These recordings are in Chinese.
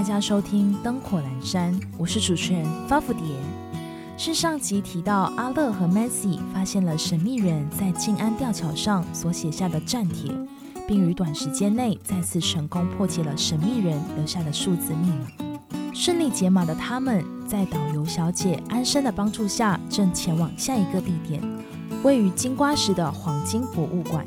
大家收听《灯火阑珊》，我是主持人发福蝶。是上集提到阿乐和 Messi 发现了神秘人在静安吊桥上所写下的战帖，并于短时间内再次成功破解了神秘人留下的数字密码。顺利解码的他们，在导游小姐安生的帮助下，正前往下一个地点——位于金瓜石的黄金博物馆。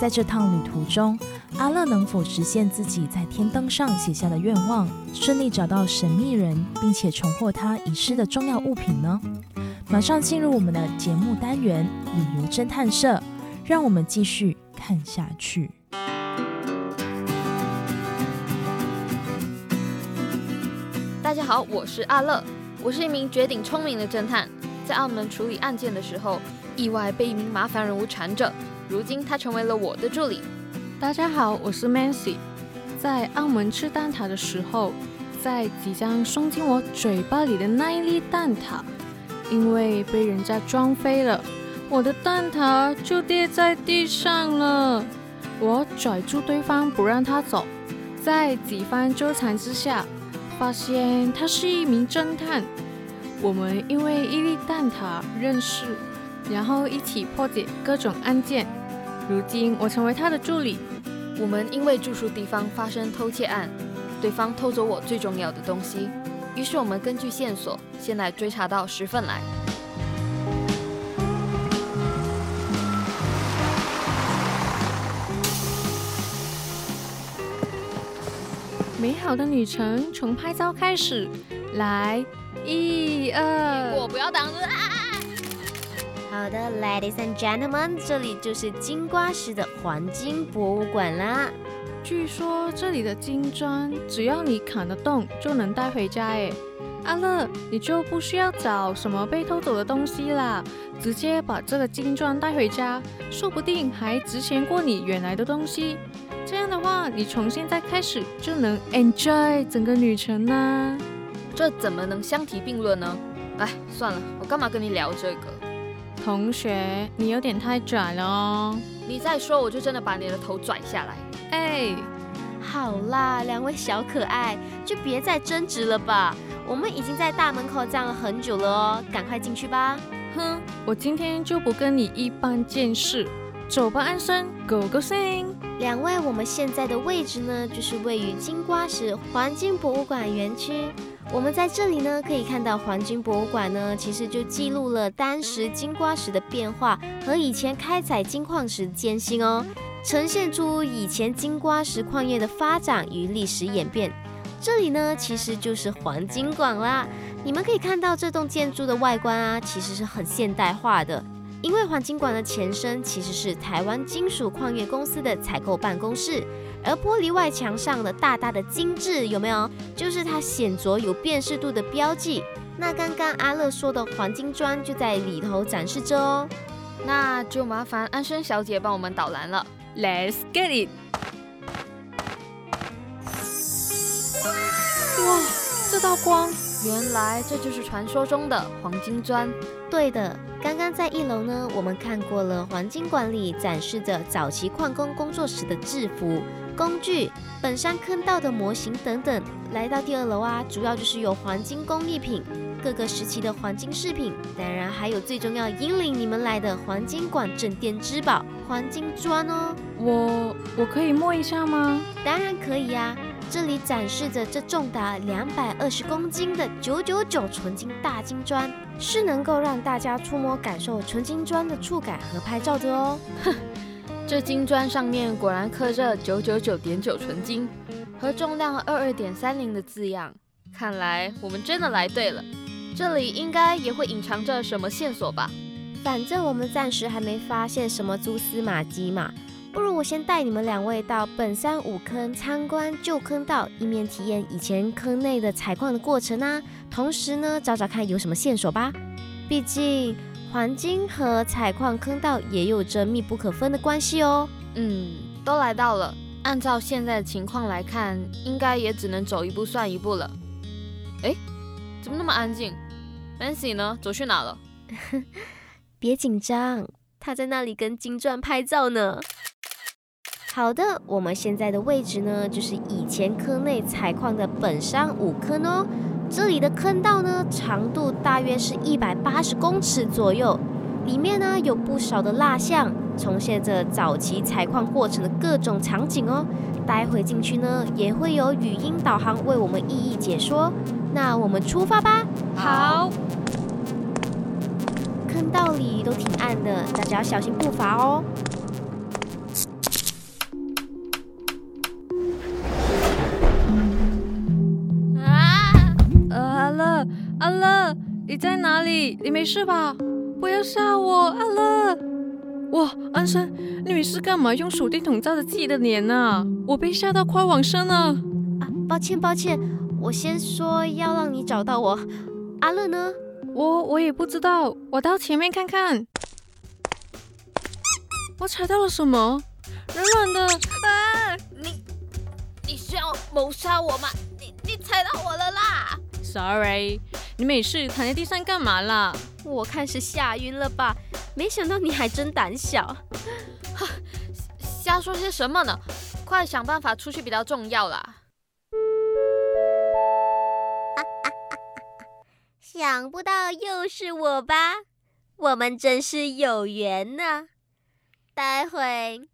在这趟旅途中，阿乐能否实现自己在天灯上写下的愿望，顺利找到神秘人，并且重获他遗失的重要物品呢？马上进入我们的节目单元——旅游侦探社，让我们继续看下去。大家好，我是阿乐，我是一名绝顶聪明的侦探，在澳门处理案件的时候，意外被一名麻烦人物缠着。如今他成为了我的助理。大家好，我是 Mancy。在澳门吃蛋挞的时候，在即将送进我嘴巴里的那一粒蛋挞，因为被人家撞飞了，我的蛋挞就跌在地上了。我拽住对方不让他走，在几番纠缠之下，发现他是一名侦探。我们因为一粒蛋挞认识。然后一起破解各种案件。如今我成为他的助理。我们因为住宿地方发生偷窃案，对方偷走我最重要的东西。于是我们根据线索，先来追查到十份来。美好的旅程从拍照开始。来，一二，我不要挡着啊！好的，Ladies and Gentlemen，这里就是金瓜石的黄金博物馆啦。据说这里的金砖，只要你砍得动，就能带回家。哎，阿乐，你就不需要找什么被偷走的东西啦，直接把这个金砖带回家，说不定还值钱过你原来的东西。这样的话，你从现在开始就能 enjoy 整个旅程啦。这怎么能相提并论呢？哎，算了，我干嘛跟你聊这个？同学，你有点太拽了哦！你再说，我就真的把你的头拽下来。哎，好啦，两位小可爱，就别再争执了吧。我们已经在大门口站了很久了哦，赶快进去吧。哼，我今天就不跟你一般见识。走吧，安生，Go Go Sing！两位，我们现在的位置呢，就是位于金瓜石黄金博物馆园区。我们在这里呢，可以看到黄金博物馆呢，其实就记录了当时金瓜石的变化和以前开采金矿时的艰辛哦，呈现出以前金瓜石矿业的发展与历史演变。这里呢，其实就是黄金馆啦。你们可以看到这栋建筑的外观啊，其实是很现代化的。因为黄金馆的前身其实是台湾金属矿业公司的采购办公室，而玻璃外墙上的大大的精致有没有？就是它显着有辨识度的标记。那刚刚阿乐说的黄金砖就在里头展示着哦。那就麻烦安生小姐帮我们导览了。Let's get it！哇，这道光，原来这就是传说中的黄金砖。对的。刚刚在一楼呢，我们看过了黄金馆里展示着早期矿工工作时的制服、工具、本山坑道的模型等等。来到第二楼啊，主要就是有黄金工艺品、各个时期的黄金饰品，当然还有最重要引领你们来的黄金馆镇店之宝——黄金砖哦。我我可以摸一下吗？当然可以呀。这里展示着这重达两百二十公斤的九九九纯金大金砖，是能够让大家触摸感受纯金砖的触感和拍照的哦。哼，这金砖上面果然刻着九九九点九纯金和重量二二点三零的字样，看来我们真的来对了。这里应该也会隐藏着什么线索吧？反正我们暂时还没发现什么蛛丝马迹嘛。不如我先带你们两位到本山五坑参观旧坑道，一面体验以前坑内的采矿的过程啊，同时呢找找看有什么线索吧。毕竟黄金和采矿坑道也有着密不可分的关系哦。嗯，都来到了，按照现在的情况来看，应该也只能走一步算一步了。哎，怎么那么安静？Mancy 呢？走去哪了？别紧张，他在那里跟金钻拍照呢。好的，我们现在的位置呢，就是以前坑内采矿的本山五坑哦。这里的坑道呢，长度大约是一百八十公尺左右，里面呢有不少的蜡像，重现着早期采矿过程的各种场景哦。待会进去呢，也会有语音导航为我们一一解说。那我们出发吧。好。坑道里都挺暗的，大家要小心步伐哦。你在哪里？你没事吧？不要吓我，阿乐！哇，安生，你没事干嘛用手电筒照着自己的脸呢？我被吓到快往生了！啊，抱歉抱歉，我先说要让你找到我。阿乐呢？我我也不知道，我到前面看看。我踩到了什么？软软的。啊！你你是要谋杀我吗？你你踩到我了啦！Sorry。你没事躺在地上干嘛啦？我看是吓晕了吧。没想到你还真胆小，瞎说些什么呢？快想办法出去比较重要啦。想不到又是我吧？我们真是有缘呢。待会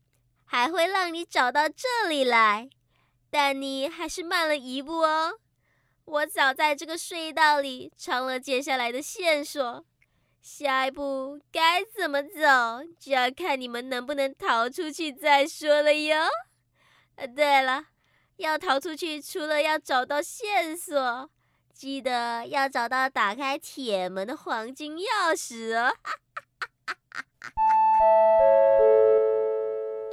还会让你找到这里来，但你还是慢了一步哦。我早在这个隧道里藏了接下来的线索，下一步该怎么走，就要看你们能不能逃出去再说了哟。呃，对了，要逃出去，除了要找到线索，记得要找到打开铁门的黄金钥匙哦。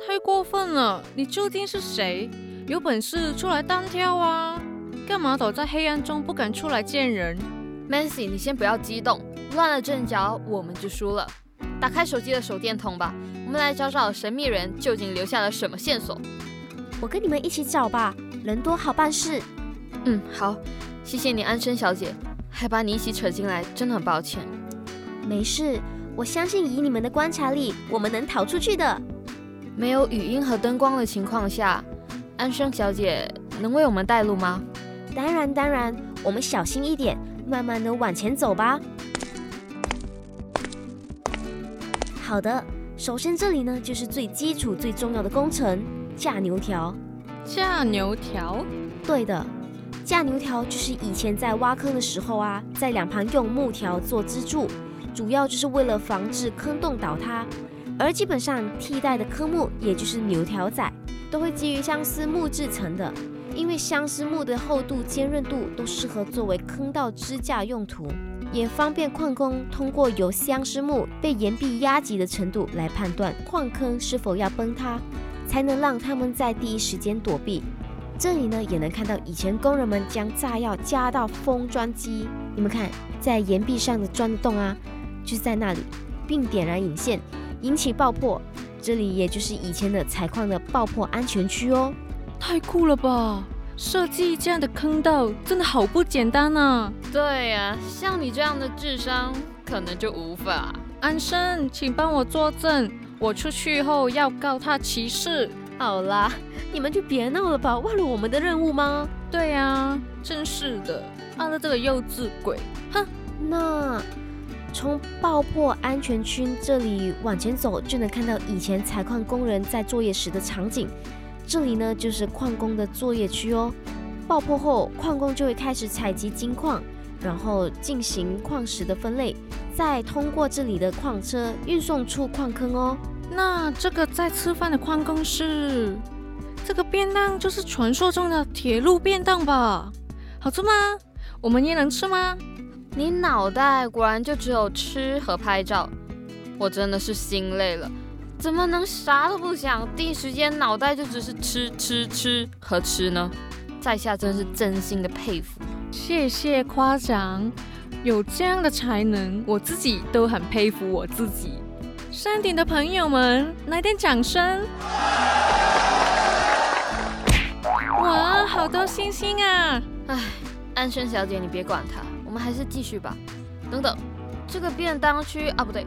太过分了！你究竟是谁？有本事出来单挑啊！干嘛躲在黑暗中不敢出来见人？Mancy，你先不要激动，乱了阵脚我们就输了。打开手机的手电筒吧，我们来找找神秘人究竟留下了什么线索。我跟你们一起找吧，人多好办事。嗯，好，谢谢你，安生小姐，还把你一起扯进来，真的很抱歉。没事，我相信以你们的观察力，我们能逃出去的。没有语音和灯光的情况下，安生小姐能为我们带路吗？当然，当然，我们小心一点，慢慢的往前走吧。好的，首先这里呢就是最基础、最重要的工程——架牛条。架牛条？对的，架牛条就是以前在挖坑的时候啊，在两旁用木条做支柱，主要就是为了防止坑洞倒塌。而基本上替代的科目，也就是牛条仔，都会基于相思木制成的。因为相思木的厚度、坚韧度都适合作为坑道支架用途，也方便矿工通过由相思木被岩壁压挤的程度来判断矿坑是否要崩塌，才能让他们在第一时间躲避。这里呢，也能看到以前工人们将炸药加到封砖机，你们看，在岩壁上的钻洞啊，就是在那里，并点燃引线，引起爆破。这里也就是以前的采矿的爆破安全区哦。太酷了吧！设计这样的坑道真的好不简单啊！对呀，像你这样的智商，可能就无法。安生，请帮我作证，我出去后要告他歧视。好啦，你们就别闹了吧，忘了我们的任务吗？对呀，真是的，阿乐这个幼稚鬼，哼！那从爆破安全区这里往前走，就能看到以前采矿工人在作业时的场景。这里呢，就是矿工的作业区哦。爆破后，矿工就会开始采集金矿，然后进行矿石的分类，再通过这里的矿车运送出矿坑哦。那这个在吃饭的矿工是？这个便当就是传说中的铁路便当吧？好吃吗？我们也能吃吗？你脑袋果然就只有吃和拍照，我真的是心累了。怎么能啥都不想，第一时间脑袋就只是吃吃吃和吃呢？在下真是真心的佩服，谢谢夸奖，有这样的才能，我自己都很佩服我自己。山顶的朋友们，来点掌声！哇，好多星星啊！唉，安生小姐，你别管他，我们还是继续吧。等等，这个便当区啊，不对，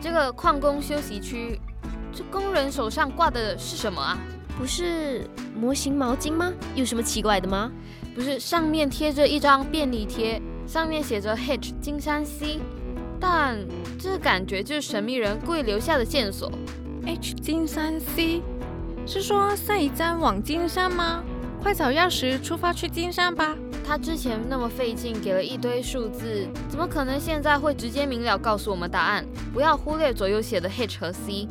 这个矿工休息区。这工人手上挂的是什么啊？不是模型毛巾吗？有什么奇怪的吗？不是，上面贴着一张便利贴，上面写着 H 金山 C，但这感觉就是神秘人故意留下的线索。H 金山 C，是说下一站往金山吗？快找钥匙出发去金山吧。他之前那么费劲给了一堆数字，怎么可能现在会直接明了告诉我们答案？不要忽略左右写的 H 和 C。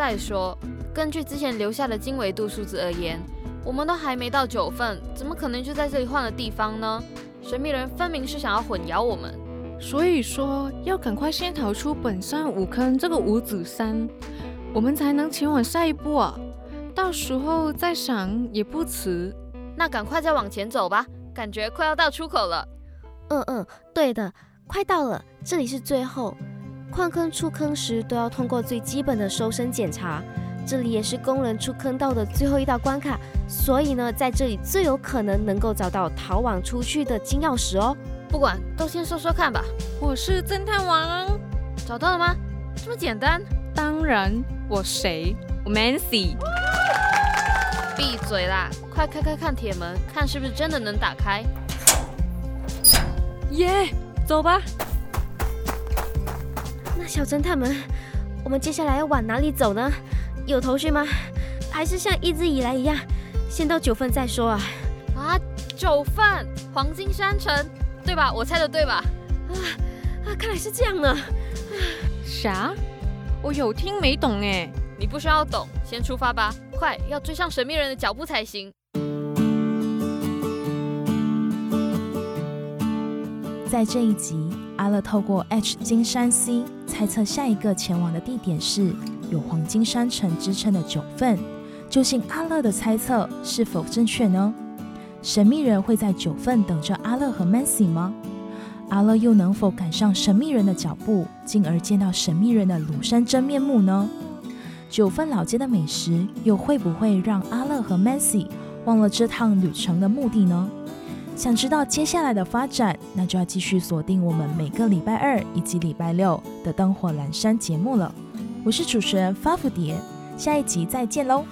再说，根据之前留下的经纬度数字而言，我们都还没到九份，怎么可能就在这里换了地方呢？神秘人分明是想要混淆我们，所以说要赶快先逃出本山五坑这个五指山，我们才能前往下一步啊！到时候再想也不迟。那赶快再往前走吧。感觉快要到出口了。嗯嗯，对的，快到了。这里是最后，矿坑出坑时都要通过最基本的搜身检查，这里也是工人出坑道的最后一道关卡，所以呢，在这里最有可能能够找到逃往出去的金钥匙哦。不管，都先说说看吧。我是侦探王，找到了吗？这么简单？当然，我谁？我 Mancy。闭嘴啦！快开开看铁门，看是不是真的能打开。耶，走吧。那小侦探们，我们接下来要往哪里走呢？有头绪吗？还是像一直以来一样，先到九份再说啊？啊，九份黄金山城，对吧？我猜的对吧？啊啊，看来是这样呢。啥？我有听没懂哎。你不需要懂，先出发吧。快要追上神秘人的脚步才行。在这一集，阿乐透过 H 金山 C 猜测下一个前往的地点是有黄金山城之称的九份。究竟阿乐的猜测是否正确呢？神秘人会在九份等着阿乐和 Mancy 吗？阿乐又能否赶上神秘人的脚步，进而见到神秘人的庐山真面目呢？九份老街的美食又会不会让阿乐和 Mancy 忘了这趟旅程的目的呢？想知道接下来的发展，那就要继续锁定我们每个礼拜二以及礼拜六的灯火阑珊节目了。我是主持人发福蝶，下一集再见喽。